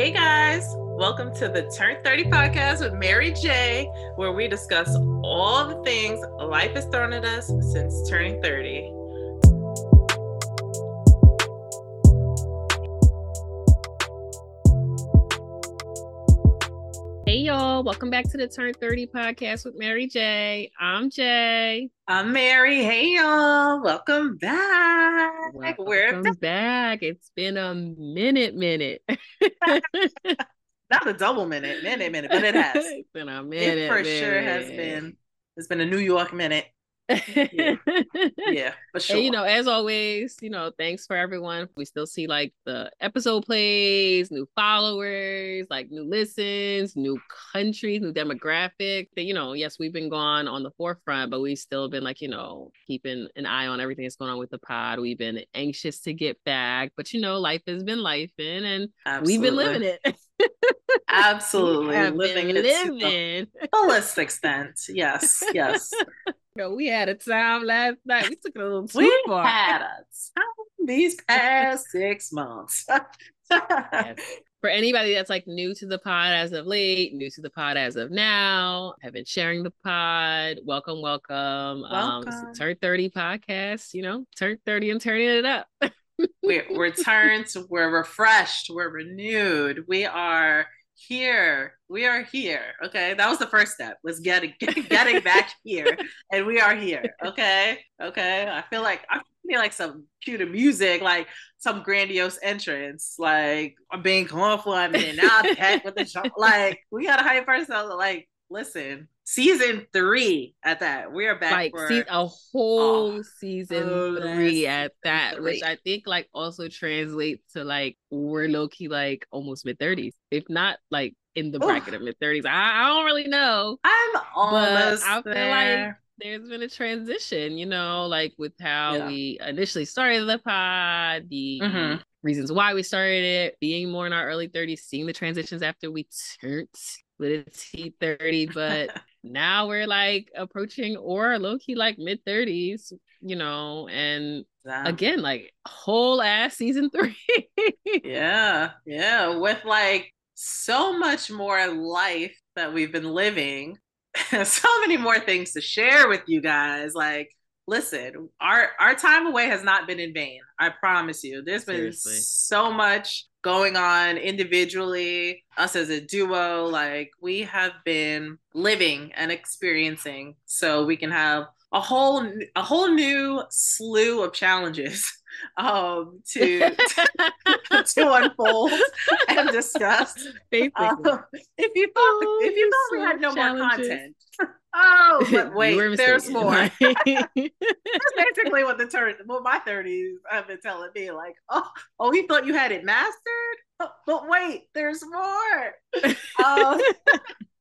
Hey guys, welcome to the Turn 30 podcast with Mary J, where we discuss all the things life has thrown at us since turning 30. Y'all, welcome back to the Turn 30 podcast with Mary J. I'm Jay. I'm Mary. Hey y'all, welcome back. Welcome We're back. It's been a minute, minute. not a double minute, minute, minute, but it has. it's been a minute. It for sure has been. It's been a New York minute. Yeah. Yeah, for sure. And you know, as always, you know, thanks for everyone. We still see like the episode plays, new followers, like new listens, new countries, new demographic. That you know, yes, we've been gone on the forefront, but we've still been like, you know, keeping an eye on everything that's going on with the pod. We've been anxious to get back, but you know, life has been life in and we've been living it. Absolutely. Living it to the fullest extent. Yes, yes. Yo, we had a time last night. We took it a little too we far. had a time these past six months. Yes. For anybody that's like new to the pod as of late, new to the pod as of now, have been sharing the pod. Welcome, welcome. Um, it's Welcome. the Turn 30 podcast, you know, turn 30 and turning it up. we're, we're turned, we're refreshed, we're renewed. We are here. We are here. Okay. That was the first step was getting getting back here. And we are here. Okay. Okay. I feel like I feel like some cute music, like some grandiose entrance, like I'm being confident and now I'm back with the show. Like we gotta hype ourselves. Like, listen, season three at that. We are back like for a whole Oh, season oh, three at that, which. I think like also translates to like we're low key like almost mid 30s, if not like in the Oof. bracket of mid 30s. I, I don't really know. I'm almost I feel like there. there's been a transition, you know, like with how Yeah. we initially started the pod, the Mhm. reasons why we started it, being more in our early 30s, seeing the transitions after we turned with a T30, but now we're like approaching or low key like mid 30s, you know, and again, like whole ass season three. Yeah, yeah, with like so much more life that we've been living, so many more things to share with you guys. Like, listen, our our time away has not been in vain. I promise you. There's been Seriously. so much going on individually, us as a duo. Like, we have been living and experiencing, so we can have a whole a whole new slew of challenges um to to unfold and discuss. Basically. Um, if you thought Oh, if you thought we had no more content, oh, but wait, there's more. That's basically what the turn, what my thirties have been telling me. Like, oh, oh, you thought you had it mastered, Oh, but wait, there's more. Um,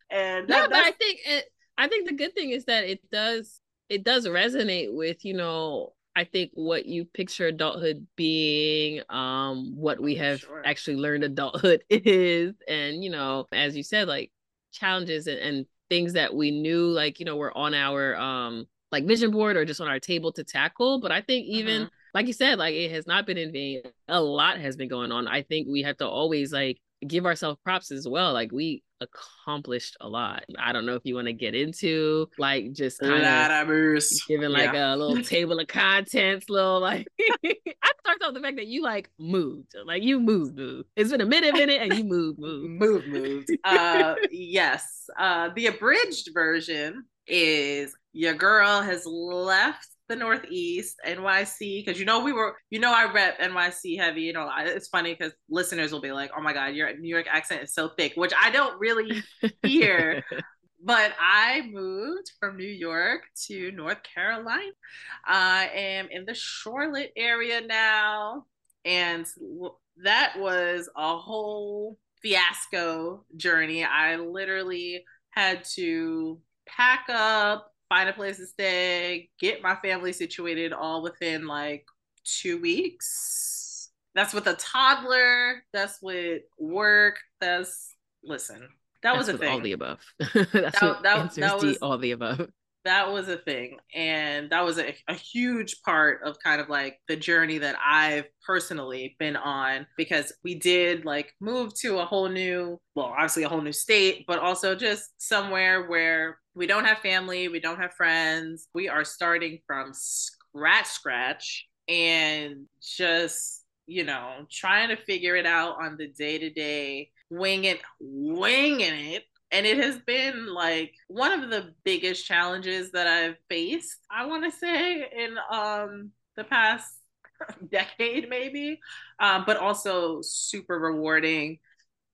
and no, that, but I think it, I think the good thing is that it does it does resonate with you know I think what you picture adulthood being, um, what we have sure. actually learned adulthood is, and you know, as you said, like challenges and, and things that we knew, like you know, were on our um like vision board or just on our table to tackle. But I think even Mhm. like you said, like it has not been in vain. A lot has been going on. I think we have to always like give ourselves props as well. Like we accomplished a lot. I don't know if you want to get into like just kind of giving like Yeah. a little table of contents, little like I talked about the fact that you like moved, like you moved, moved. It's been a minute, minute, and you moved, moved. Move, moved. Uh, yes. Uh, the abridged version is your girl has left the Northeast, NYC, because you know we were, you know, I rep NYC heavy. You know, it's funny because listeners will be like, "Oh my God, your New York accent is so thick," which I don't really hear. but I moved from New York to North Carolina. I am in the Charlotte area now, and that was a whole fiasco journey. I literally had to pack up, find a place to stay, get my family situated all within like two weeks. That's with a toddler. That's with work. That's listen. That was a with all the above. That's That- that- that D, was- all the above. That was a thing and that was a, a, huge part of kind of like the journey that i've personally been on because we did like move to a whole new well obviously a whole new state but also just somewhere where we don't have family we don't have friends. We are starting from scratch scratch and just you know trying to figure it out on the day to day winging winging it and it has been like one of the biggest challenges that I've faced, I want to say, in um, the past decade, maybe, um, but also super rewarding.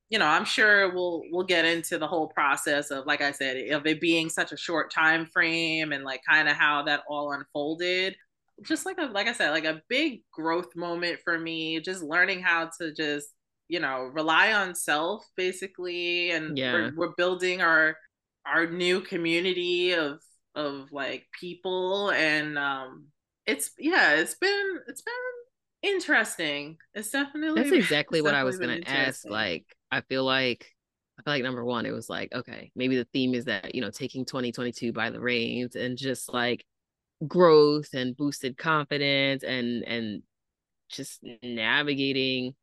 You know, I'm sure we'll we'll get into the whole process of, like I said, of it being such a short time frame and like kind of how that all unfolded. Just like a like I said, like a big growth moment for me. Just learning how to just you know rely on self basically and yeah. we're, we're building our our new community of of like people and um it's yeah it's been it's been interesting it's definitely that's exactly what i was gonna ask like i feel like i feel like number one it was like okay maybe the theme is that you know taking 2022 by the reins and just like growth and boosted confidence and and just navigating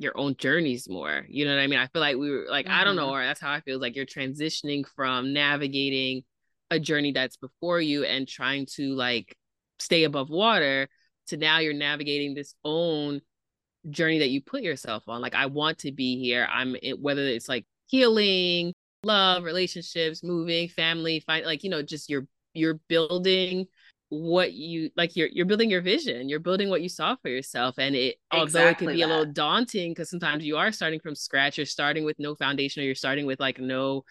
your own journeys more. You know what I mean? I feel like we were like, mm-hmm. I don't know, mm-hmm. or that's how I feel like you're transitioning from navigating a journey that's before you and trying to like stay above water to now you're navigating this own journey that you put yourself on. Like, I want to be here. I'm it, whether it's like healing, love, relationships, moving, family, fight, like, you know, just you're you're building what you like you're you're building your vision you're building what you saw for yourself and it exactly although it can be that. a little daunting because sometimes you are starting from scratch you're starting with no foundation or you're starting with like no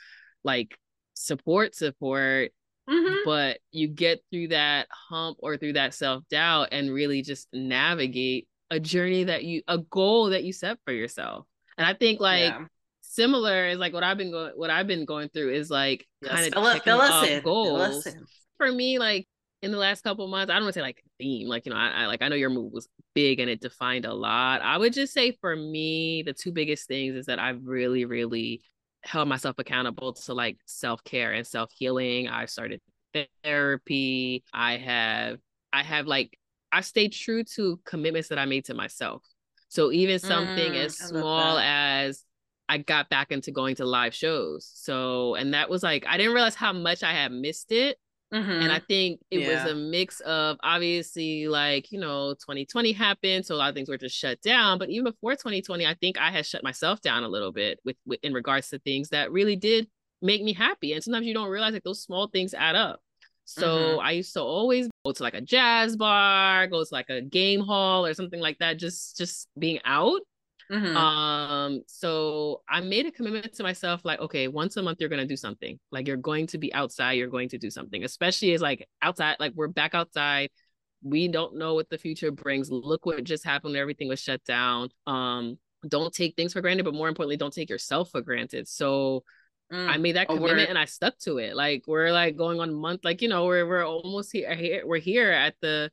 like support support mm-hmm. but you get through that hump or through that self-doubt and really just navigate a journey that you a goal that you set for yourself and i think like yeah. similar is like what i've been going what i've been going through is like kind of fill, fill us in. goals for me like in the last couple months. I don't want to say like theme, like you know, I, I, like I know your move was big and it defined a lot. I would just say for me, the two biggest things is that I've really, really held myself accountable to like self care and self healing. I started therapy. I have, I have like, I stayed true to commitments that I made to myself. So even something mm, as small as I got back into going to live shows. So, and that was like, I didn't realize how much I had missed it Mm-hmm. And I think it yeah. was a mix of obviously like, you know, 2020 happened. So a lot of things were just shut down. But even before 2020, I think I had shut myself down a little bit with, with in regards to things that really did make me happy. And sometimes you don't realize that those small things add up. So mm-hmm. I used to always go to like a jazz bar, go to like a game hall or something like that, just just being out Mm-hmm. Um, so I made a commitment to myself, like, okay, once a month you're gonna do something. Like you're going to be outside, you're going to do something, especially as like outside, like we're back outside. We don't know what the future brings. Look what just happened, everything was shut down. Um, don't take things for granted, but more importantly, don't take yourself for granted. So Mm, I made that commitment and I stuck to it. Like we're like going on month, like you know, we're we're almost here, here. We're here at the,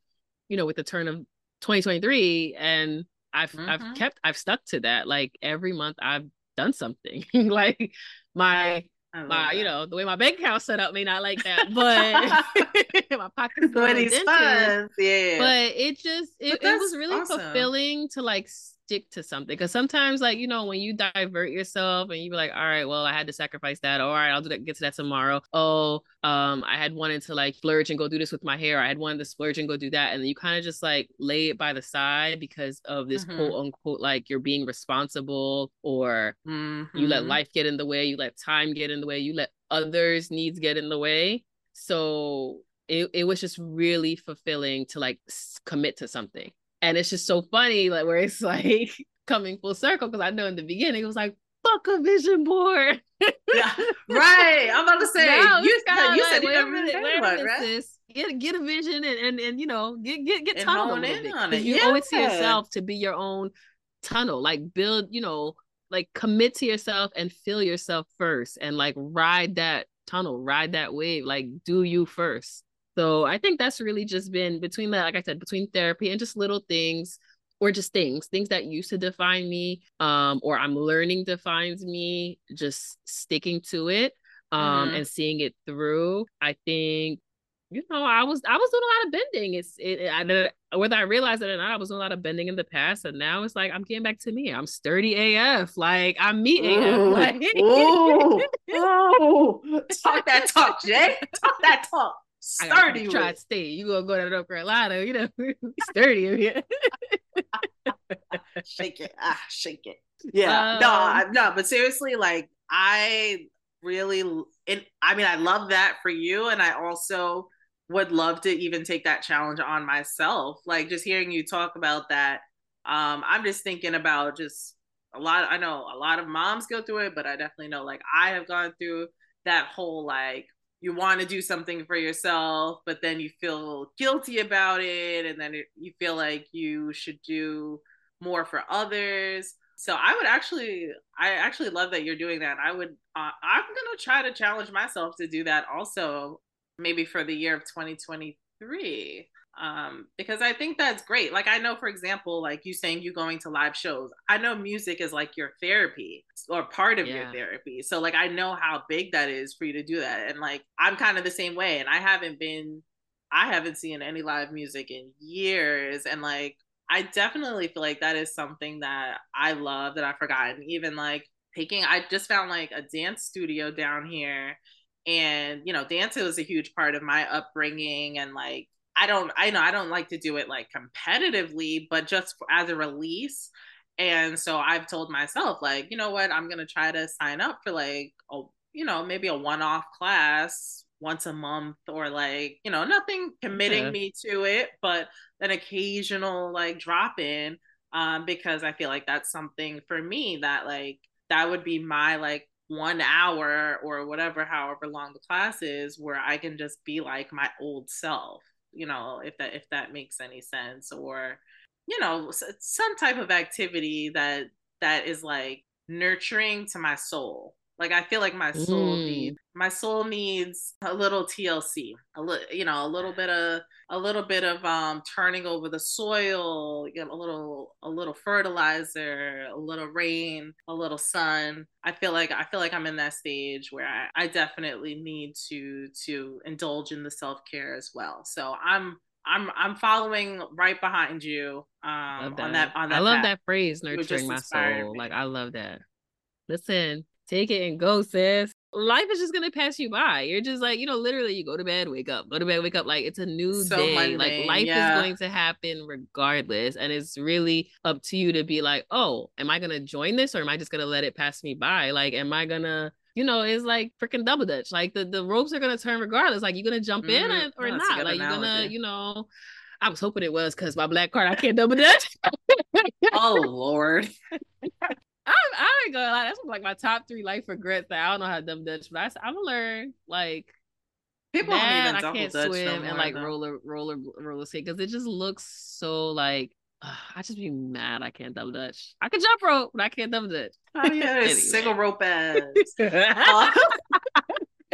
you know, with the turn of 2023, and I've mm-hmm. I've kept I've stuck to that. Like every month I've done something. like my my that. you know the way my bank account set up may not like that, but my pocket's going funds, yeah. But it just it, it was really awesome. fulfilling to like stick to something because sometimes like you know when you divert yourself and you be like all right well i had to sacrifice that all right i'll do that get to that tomorrow oh um i had wanted to like splurge and go do this with my hair i had wanted to splurge and go do that and then you kind of just like lay it by the side because of this mm-hmm. quote unquote like you're being responsible or mm-hmm. you let mm-hmm. life get in the way you let time get in the way you let others needs get in the way so it, it was just really fulfilling to like commit to something and it's just so funny, like where it's like coming full circle because I know in the beginning it was like fuck a vision board. yeah, right. I'm about to say now you, said, you like, said you never really one, right? Get get a vision and, and and you know get get get tunnel in on it. You yeah. owe it to yourself to be your own tunnel. Like build, you know, like commit to yourself and feel yourself first, and like ride that tunnel, ride that wave. Like do you first. So I think that's really just been between that, like I said, between therapy and just little things or just things, things that used to define me, um, or I'm learning defines me, just sticking to it um mm-hmm. and seeing it through. I think you know, I was I was doing a lot of bending. It's it I whether I realized it or not, I was doing a lot of bending in the past, and now it's like I'm getting back to me. I'm sturdy AF. Like I'm me AF. Like, ooh, ooh. talk that talk, Jay. Talk that talk. Sturdy. Try to stay. You gonna go to North Carolina? You know, sturdy. Yeah. shake it. Ah, shake it. Yeah. Um, no, no. But seriously, like I really, and I mean, I love that for you, and I also would love to even take that challenge on myself. Like just hearing you talk about that, um, I'm just thinking about just a lot. I know a lot of moms go through it, but I definitely know like I have gone through that whole like you want to do something for yourself, but then you feel guilty about it, and then it, you feel like you should do more for others. So I would actually, I actually love that you're doing that. I would, uh, I'm gonna try to challenge myself to do that also, maybe for the year of 2023 um because i think that's great like i know for example like you saying you going to live shows i know music is like your therapy or part of yeah. your therapy so like i know how big that is for you to do that and like i'm kind of the same way and i haven't been i haven't seen any live music in years and like I definitely feel like that is something that I love that I've forgotten. Even like taking, I just found like a dance studio down here. And, you know, dance was a huge part of my upbringing. And like, I don't, I know I don't like to do it like competitively, but just as a release. And so I've told myself, like, you know what, I'm going to try to sign up for like, a, you know, maybe a one off class once a month or like you know nothing committing yeah. me to it but an occasional like drop in um because i feel like that's something for me that like that would be my like one hour or whatever however long the class is where i can just be like my old self you know if that if that makes any sense or you know some type of activity that that is like nurturing to my soul like I feel like my soul mm. needs my soul needs a little TLC, a little you know, a little bit of a little bit of um turning over the soil, you know, a little a little fertilizer, a little rain, a little sun. I feel like I feel like I'm in that stage where I, I definitely need to to indulge in the self-care as well. So I'm I'm I'm following right behind you um on that on that I love path. that phrase nurturing my soul. Me. Like I love that. Listen, take it and go, sis. Life is just gonna pass you by. You're just like, you know, literally you go to bed, wake up, go to bed, wake up. Like it's a new so day. Mundane, like life yeah. is going to happen regardless. And it's really up to you to be like, oh, am I gonna join this or am I just gonna let it pass me by? Like, am I gonna you know, it's like freaking double dutch. Like the, the ropes are gonna turn regardless. Like you're gonna jump mm-hmm. in or no, not. Like you're gonna, you know, I was hoping it was because my black card I can't double dutch. oh Lord. I'm, I ain't gonna lie. That's like my top three life regrets that I don't know how to dumb Dutch, but I, I'm gonna learn like people man, don't even I can't Dutch swim no and like roller roller roller skate because it just looks so like uh, I just be mad I can't double dutch. I can jump rope, but I can't double dutch. Oh yeah, anyway. single rope ass.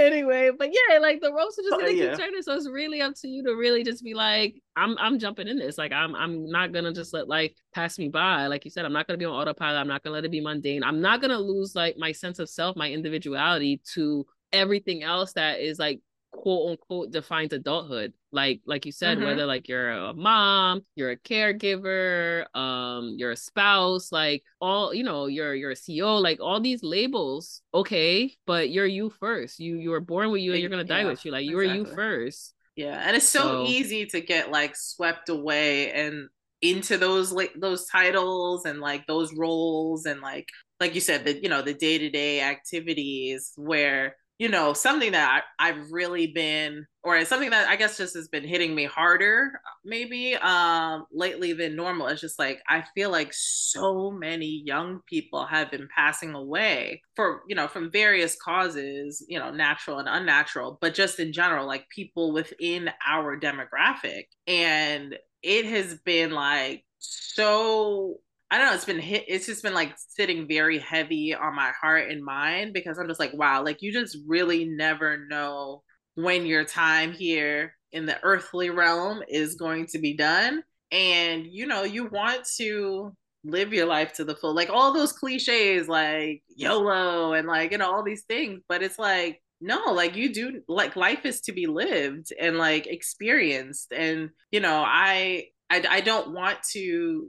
anyway, but yeah, like the ropes are just oh, gonna yeah. keep turning. So it's really up to you to really just be like, I'm I'm jumping in this. Like I'm I'm not gonna just let life pass me by. Like you said, I'm not gonna be on autopilot. I'm not gonna let it be mundane. I'm not gonna lose like my sense of self, my individuality to everything else that is like quote unquote defines adulthood like like you said mm-hmm. whether like you're a mom you're a caregiver um you're a spouse like all you know you're you're a ceo like all these labels okay but you're you first you you were born with you and you're gonna die yeah, with you like you exactly. are you first yeah and it's so, so easy to get like swept away and into those like those titles and like those roles and like like you said the you know the day-to-day activities where you know, something that I, have really been, or something that I guess just has been hitting me harder, maybe um, lately than normal. It's just like I feel like so many young people have been passing away for, you know, from various causes, you know, natural and unnatural, but just in general, like people within our demographic. And it has been like so I don't know, it's been hit it's just been like sitting very heavy on my heart and mind because I'm just like, wow, like you just really never know when your time here in the earthly realm is going to be done. And you know, you want to live your life to the full, like all those cliches like YOLO and like, you know, all these things. But it's like no, like you do like life is to be lived and like experienced. And, you know, I I, I don't want to,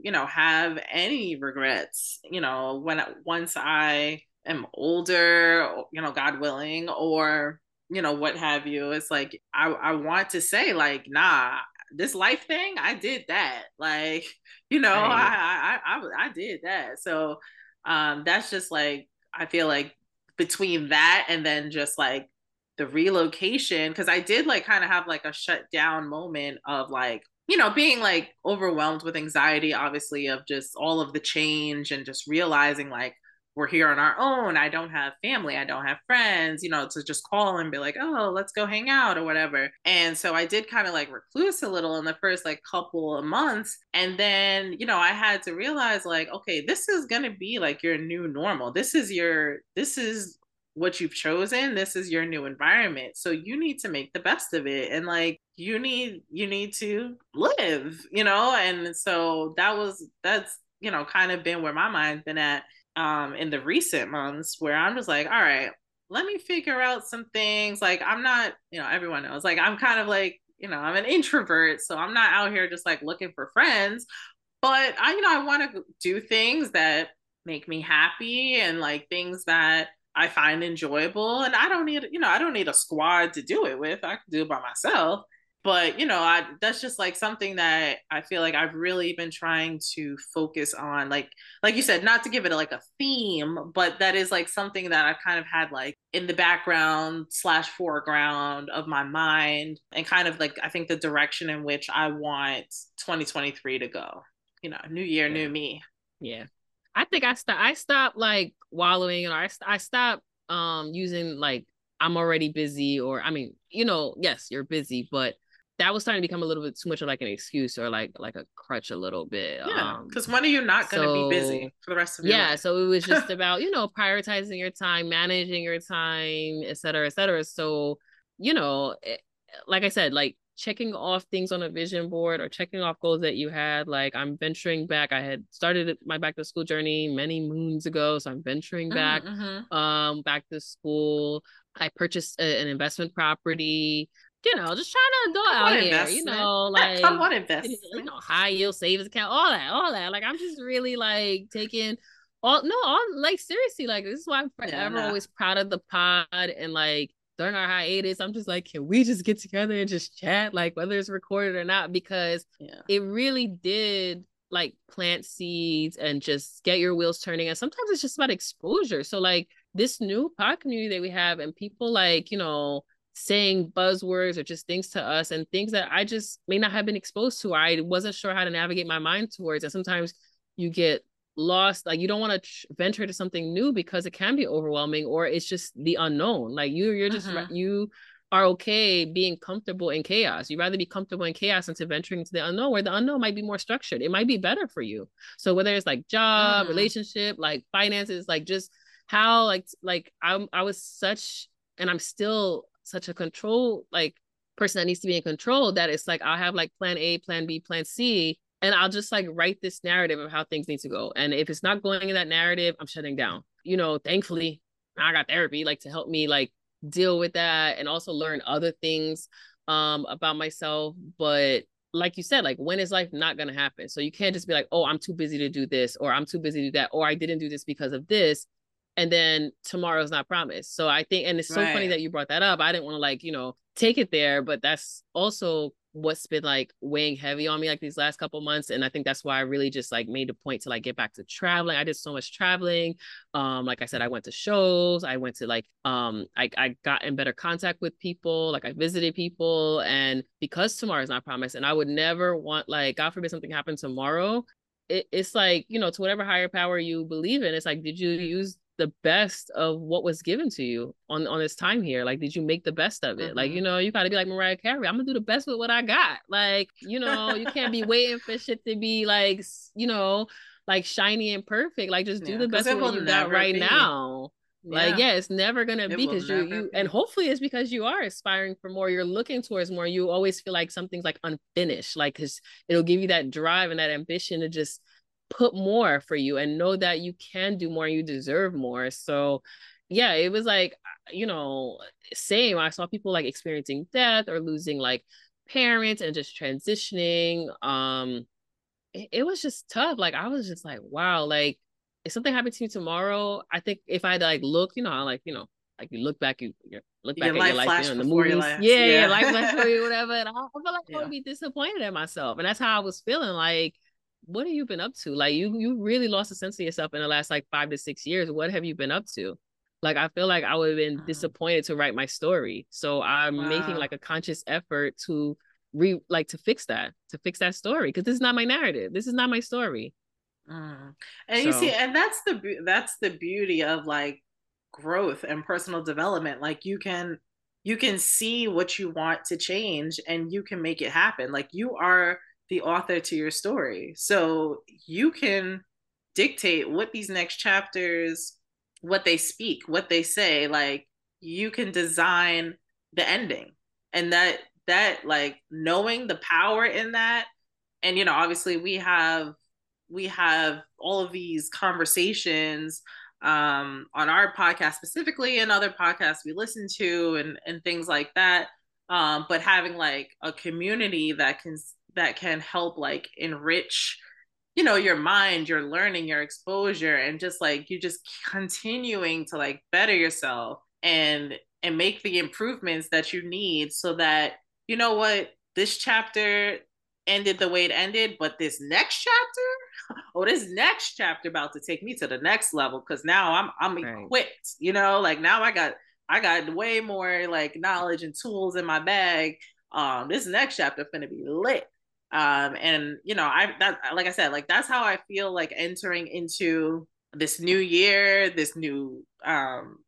you know, have any regrets, you know, when once I am older, you know, God willing, or you know, what have you. It's like I, I want to say, like, nah, this life thing, I did that. Like, you know, right. I, I I I did that. So um that's just like I feel like between that and then just like the relocation, because I did like kind of have like a shut down moment of like, you know, being like overwhelmed with anxiety, obviously, of just all of the change and just realizing like, we're here on our own. I don't have family. I don't have friends, you know, to just call and be like, oh, let's go hang out or whatever. And so I did kind of like recluse a little in the first like couple of months. And then, you know, I had to realize like, okay, this is going to be like your new normal. This is your, this is what you've chosen this is your new environment so you need to make the best of it and like you need you need to live you know and so that was that's you know kind of been where my mind's been at um in the recent months where I'm just like, all right, let me figure out some things. Like I'm not, you know, everyone knows, like I'm kind of like, you know, I'm an introvert, so I'm not out here just like looking for friends. But I, you know, I want to do things that make me happy and like things that I find enjoyable. And I don't need, you know, I don't need a squad to do it with. I can do it by myself but you know I, that's just like something that i feel like i've really been trying to focus on like like you said not to give it like a theme but that is like something that i've kind of had like in the background slash foreground of my mind and kind of like i think the direction in which i want 2023 to go you know new year yeah. new me yeah i think i stopped i stopped like wallowing or i, I stopped um using like i'm already busy or i mean you know yes you're busy but that was starting to become a little bit too much of like an excuse or like like a crutch a little bit. Yeah, because um, when are you not going to so, be busy for the rest of your yeah? Life? So it was just about you know prioritizing your time, managing your time, et cetera, et cetera. So you know, it, eh, like I said, like checking off things on a vision board or checking off goals that you had. Like I'm venturing back. I had started my back to school journey many moons ago, so I'm venturing back, mm-hmm. um, back to school. I purchased a, an investment property you know, just trying to do it out here, you know, like come on, invest, you know, high yield savings account, all that, all that. Like I'm just really like taking all no, all like seriously, like this is why I'm forever yeah, always proud of the pod and like during our hiatus, I'm just like, can we just get together and just chat, like whether it's recorded or not, because yeah. it really did like plant seeds and just get your wheels turning. And sometimes it's just about exposure. So like this new pod community that we have and people like, you know, saying buzzwords or just things to us and things that I just may not have been exposed to. I wasn't sure how to navigate my mind towards. And sometimes you get lost like you don't want to tr- venture to something new because it can be overwhelming or it's just the unknown like you you're just uh-huh. you are okay being comfortable in chaos you'd rather be comfortable in chaos than to venturing into the unknown where the unknown might be more structured it might be better for you so whether it's like job uh-huh. relationship like finances like just how like like I'm, i was such and i'm still such a control like person that needs to be in control that it's like I'll have like plan A, plan B, plan C, and I'll just like write this narrative of how things need to go. And if it's not going in that narrative, I'm shutting down. You know, thankfully I got therapy like to help me like deal with that and also learn other things um about myself. But like you said, like when is life not gonna happen? So you can't just be like, oh, I'm too busy to do this, or I'm too busy to do that, or I didn't do this because of this and then tomorrow's not promised. So I think, and it's so right. funny that you brought that up. I didn't want to like, you know, take it there, but that's also what's been like weighing heavy on me like these last couple months and i think that's why i really just like made a point to like get back to traveling i did so much traveling um like i said i went to shows i went to like um i, I got in better contact with people like i visited people and because tomorrow is not promised and i would never want like god forbid something happened tomorrow it, it's like you know to whatever higher power you believe in it's like did you use the best of what was given to you on on this time here like did you make the best of it mm-hmm. like you mm-hmm. know you got to be like mariah carey i'm gonna do the best with what i got like you know you can't be waiting for shit to be like you know like shiny and perfect like just do yeah, the best with what you got right be. now like yeah. yeah. it's never gonna it be because you you be. and hopefully it's because you are aspiring for more you're looking towards more you always feel like something's like unfinished like because it'll give you that drive and that ambition to just put more for you and know that you can do more you deserve more. So yeah, it was like, you know, same. I saw people like experiencing death or losing like parents and just transitioning. Um, it, it was just tough. Like I was just like, wow, like if something happened to you tomorrow, I think if I like look, you know, I like, you know, like you look back, you look back your at your life you know, in the movies. Yeah, yeah, yeah, life flash for you, whatever. And I, I feel like yeah. I would be disappointed in myself. And that's how I was feeling. Like, what have you been up to? Like you you really lost a sense of yourself in the last like five to six years. What have you been up to? Like I feel like I would have been mm. disappointed to write my story. So I'm wow. making like a conscious effort to re like to fix that, to fix that story. Cause this is not my narrative. This is not my story. Mm. And so. you see, and that's the that's the beauty of like growth and personal development. Like you can you can see what you want to change and you can make it happen. Like you are the author to your story. So you can dictate what these next chapters, what they speak, what they say. Like you can design the ending. And that that like knowing the power in that and you know obviously we have we have all of these conversations um, on our podcast specifically and other podcasts we listen to and and things like that um, but having like a community that can that can help like enrich you know your mind your learning your exposure and just like you just continuing to like better yourself and and make the improvements that you need so that you know what this chapter ended the way it ended but this next chapter oh this next chapter about to take me to the next level because now i'm i'm right. equipped you know? Like now i got i got way more like knowledge and tools in my bag. Um this next chapter gonna be lit um and you know i that like i said like that's how i feel like entering into this new year this new um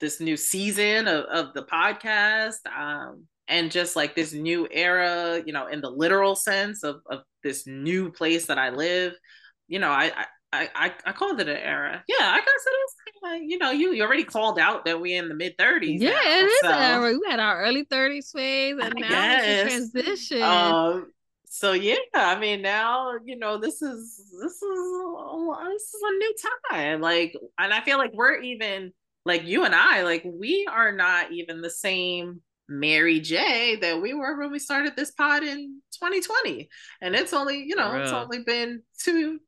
this new season of, of the podcast um and just like this new era you know in the literal sense of, of this new place that i live you know i i i, I called it an era yeah i guess it is like, you know you, you already called out that we in the mid 30s yeah now, it is so. era we had our early 30s phase and I now guess. it's a transition um, so yeah i mean now you know this is this is this is a new time like and i feel like we're even like you and i like we are not even the same mary j that we were when we started this pod in 2020 and it's only you know it's only been two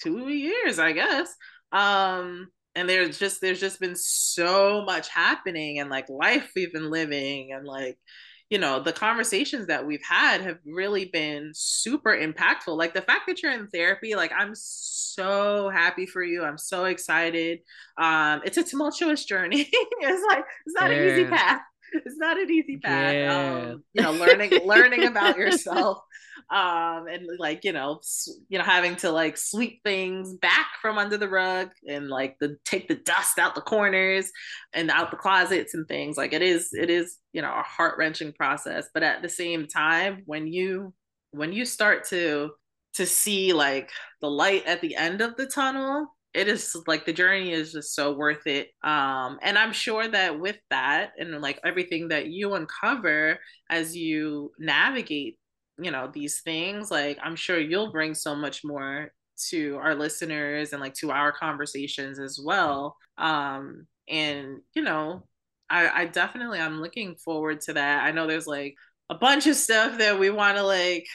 two years i guess um and there's just there's just been so much happening and like life we've been living and like you know the conversations that we've had have really been super impactful. Like the fact that you're in therapy like i'm so happy for you. I'm so excited. Um it's a tumultuous journey. It's like it's not yeah. an easy path. It's not an easy path. Yeah. um you know learning learning about yourself um and like you know you know having to like sweep things back from under the rug and like the take the dust out the corners and out the closets and things. Like it is it is you know a heart-wrenching process. But at the same time when you when you start to to see like the light at the end of the tunnel it is like the journey is just so worth it. Um and i'm sure that with that and like everything that you uncover as you navigate you know these things like i'm sure you'll bring so much more to our listeners and like to our conversations as well um and you know i i definitely i'm looking forward to that i know there's like a bunch of stuff that we want to like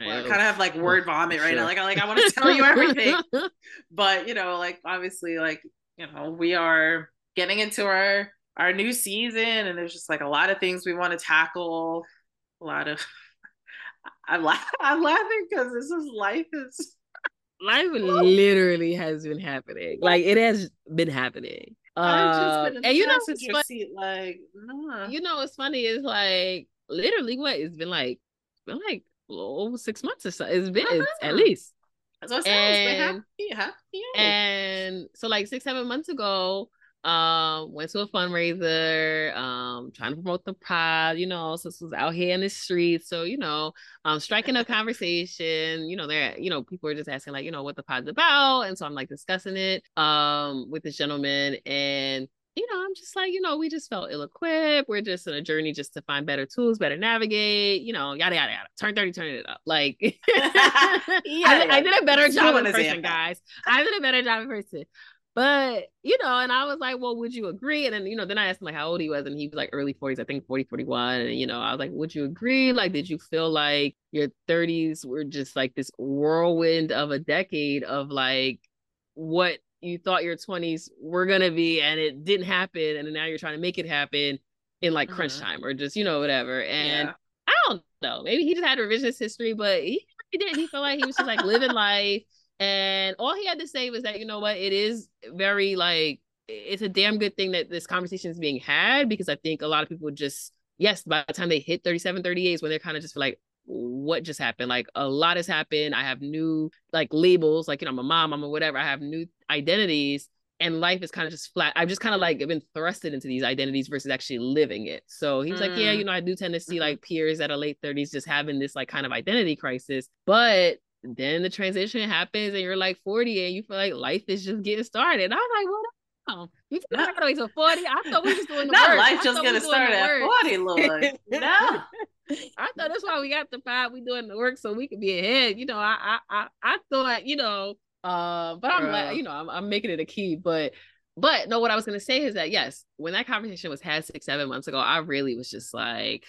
well, I kind of have like word vomit right sure. now. Like, I like I want to tell you everything, but you know, like obviously, like you know, we are getting into our our new season, and there's just like a lot of things we want to tackle. A lot of I'm, la- I'm laughing because this is life is life literally has been happening. Like it has been happening. Uh, and you know, funny, seat, like nah. you know, what's funny is like literally what it's been like, it's been like over six months or so. It's been uh-huh. it's at least. That's what and, and so like six seven months ago, um went to a fundraiser um trying to promote the pod you know so this was out here in the streets so you know um striking a conversation you know there you know people are just asking like you know what the pod's about and so i'm like discussing it um with this gentleman and you know I'm just like, you know, we just felt ill equipped. We're just in a journey just to find better tools, better navigate, you know, yada, yada, yada. Turn 30, turn it up. Like, yeah, I. I, did a better job in person, guys. I did a better job in person. But, you know, and I was like, well, would you agree? And then, you know, then I asked him like how old he was, and he was like early 40s, I think 40, 41. And, you know, I was like, would you agree? Like, did you feel like your 30s were just like this whirlwind of a decade of like what you thought your 20s were gonna be and it didn't happen and now you're trying to make it happen in like crunch mm-hmm. time or just you know whatever and yeah. i don't know maybe he just had revisionist history but he, he didn't he felt like he was just like living life and all he had to say was that you know what it is very like it's a damn good thing that this conversation is being had because i think a lot of people just yes by the time they hit 37 38 is when they're kind of just like what just happened? Like a lot has happened. I have new like labels like you know i'm a mom i'm a whatever. I have new identities and life is kind of just flat. I've just kind of like been thrusted into these identities versus actually living it. So he's mm. like yeah you mm. know i do tend to see like peers at a late 30s just having this like kind of identity crisis but then the transition happens and you're like 40 and you feel like life is just getting started and i'm like well no. You feel like I gotta wait till 40. I thought we was doing the Not work. life just gonna start at 40, Lord. no. I thought that's why we got the five. We doing the work so we could be ahead. You know, I I I, I thought, you know, uh, but I'm like, you know, I'm, I'm making it a key. But but no, what I was gonna say is that yes, when that conversation was had six, seven months ago, I really was just like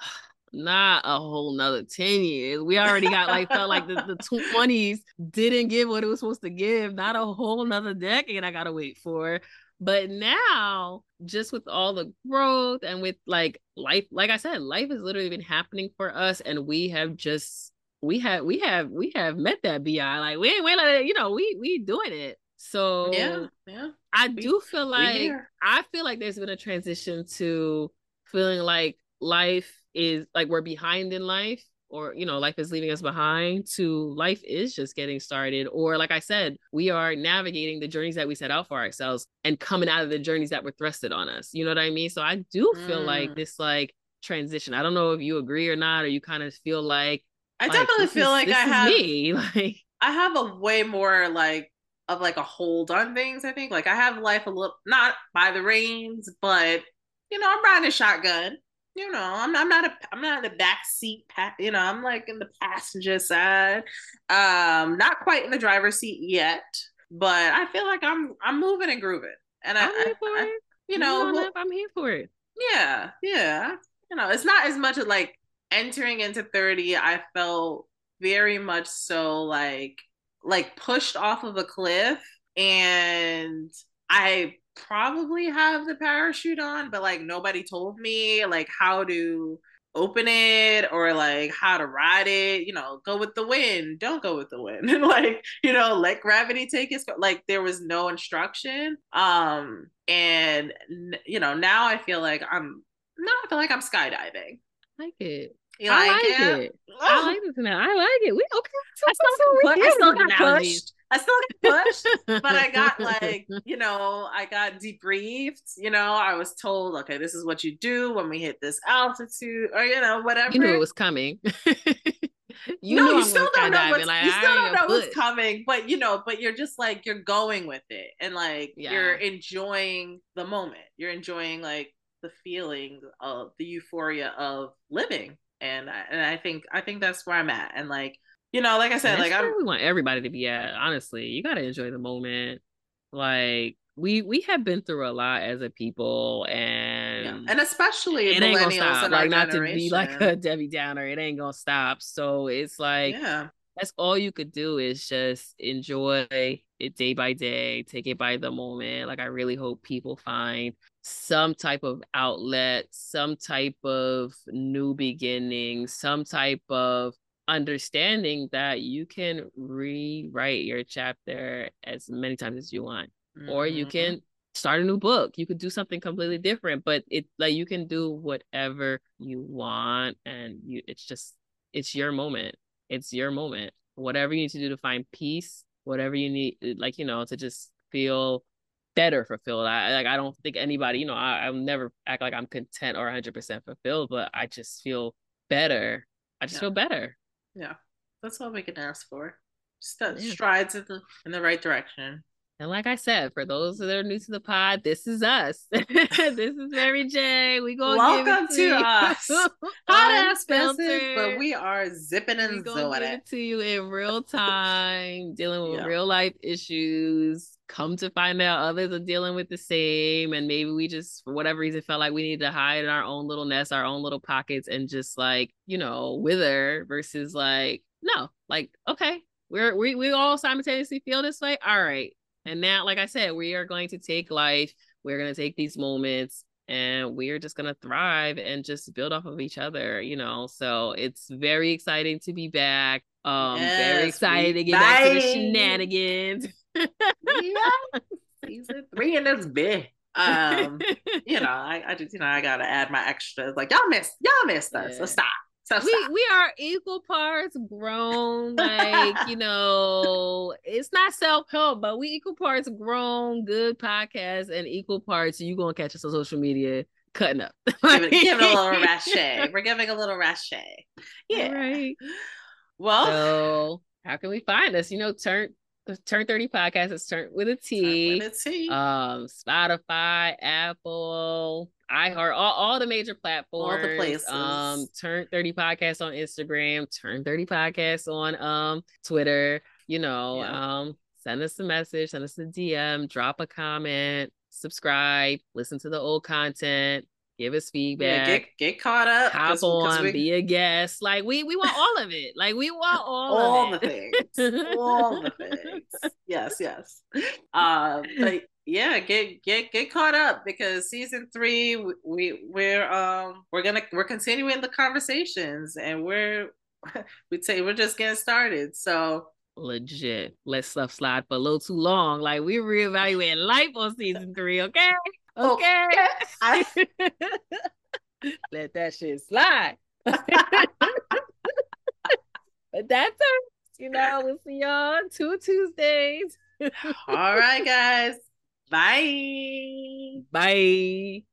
not a whole nother 10 years. We already got like felt like the, the 20s didn't give what it was supposed to give. Not a whole nother decade I gotta wait for. But now, just with all the growth and with like life, like I said, life has literally been happening for us, and we have just we have we have we have met that bi. Like we ain't wait like you know we we doing it. So yeah, yeah. I we, do feel like I feel like there's been a transition to feeling like life is like we're behind in life or you know life is leaving us behind to life is just getting started or like i said we are navigating the journeys that we set out for ourselves and coming out of the journeys that were thrusted on us. You know what i mean? So i do feel mm. like this like transition. I don't know if you agree or not or you kind of feel like i like, definitely feel is, like i have me like i have a way more like of like a hold on things i think. Like i have life a little not by the reins but you know i'm riding a shotgun you know, I'm, I'm not a I'm not a back seat you know, I'm like in the passenger side. Um, not quite in the driver's seat yet, but I feel like I'm I'm moving and grooving. And I'm I, here for I, it. you know, I'm here for it. Yeah, yeah. You know, it's not as much of like entering into 30, I felt very much so like like pushed off of a cliff and I probably have the parachute on, but like nobody told me like how to open it or like how to ride it, you know, go with the wind, don't go with the wind. And like, you know, let gravity take its like there was no instruction. Um and you know, now I feel like I'm now I feel like I'm skydiving. Like it. You I like, it? it. I like this now. I like it. We okay. I still, I still got pushed. I still got pushed, but I got like, you know, I got debriefed. You know, I was told, okay, this is what you do when we hit this altitude, or you know, whatever. You knew it was coming. you no, you still don't know what's, like, you still don't know what's coming, but you know, but you're just like you're going with it, and like yeah. you're enjoying the moment. You're enjoying like the feeling of the euphoria of living and I, and I think I think that's where I'm at. And like you know, like I said, like I we want everybody to be at. Honestly, you gotta enjoy the moment. Like we we have been through a lot as a people, and yeah. and especially it ain't gonna stop. Like not generation. to be like a Debbie Downer, it ain't gonna stop. So it's like yeah. That's all you could do is just enjoy it day by day, take it by the moment. Like I really hope people find some type of outlet, some type of new beginning, some type of understanding that you can rewrite your chapter as many times as you want mm-hmm. or you mm-hmm. can start a new book you could do something completely different but it like you can do whatever you want and you it's just it's your moment it's your moment whatever you need to do to find peace whatever you need like you know to just feel better fulfilled. I like I don't think anybody, you know, I, I'll never act like I'm content or 100% fulfilled, but I just feel better. I just yeah. feel better. Yeah, that's all we can ask for. St- yeah. Strides in the in the right direction. And like I said, for those that are new to the pod, this is us. this is Mary J. We go welcome to, to us. Hot ass message, but we are zipping and zoing it. it to you in real time, dealing with yeah. real life issues. Come to find out others are dealing with the same, and maybe we just, for whatever reason, felt like we needed to hide in our own little nest, our own little pockets, and just like you know, wither versus like no, like okay, we're we we all simultaneously feel this way. All right, and now, like I said, we are going to take life, we're going to take these moments and we're just going to thrive and just build off of each other, you know. So it's very exciting to be back. Um yes, very excited to get back to the shenanigans. yeah. Season three and it's big. Um, you know, I, I just, you know, I gotta add my extras. Like y'all missed, y'all missed us. Yeah. So stop. So we we are equal parts grown, like you know, it's not self help, but we equal parts grown, good podcast, and equal parts you gonna catch us on social media cutting up, giving, giving a little rache. We're giving a little rache. Yeah. Right. Well, so how can we find us? You know, turn the Turn 30 podcast is turned with a T. Turn with a T. Um, Spotify, Apple, iHeart, all, all the major platforms. All the places. Um, Turn 30 podcast on Instagram, Turn 30 podcast on um Twitter. You know, yeah. um, send us a message, send us a DM, drop a comment, subscribe, listen to the old content give us feedback, yeah, get, get caught up, hop on, we... be a guest. Like we we want all of it. Like we want all all the things, all the things. Yes, yes. Um, but yeah, get get get caught up because season three we we're um we're gonna we're continuing the conversations and we're we say we're just getting started. So legit let stuff slide for a little too long. Like we're reevaluating life on season three, okay? Oh, okay. I... Let that shit slide. but that's it. You know, we'll see y'all two Tuesdays. All right, guys. Bye. Bye.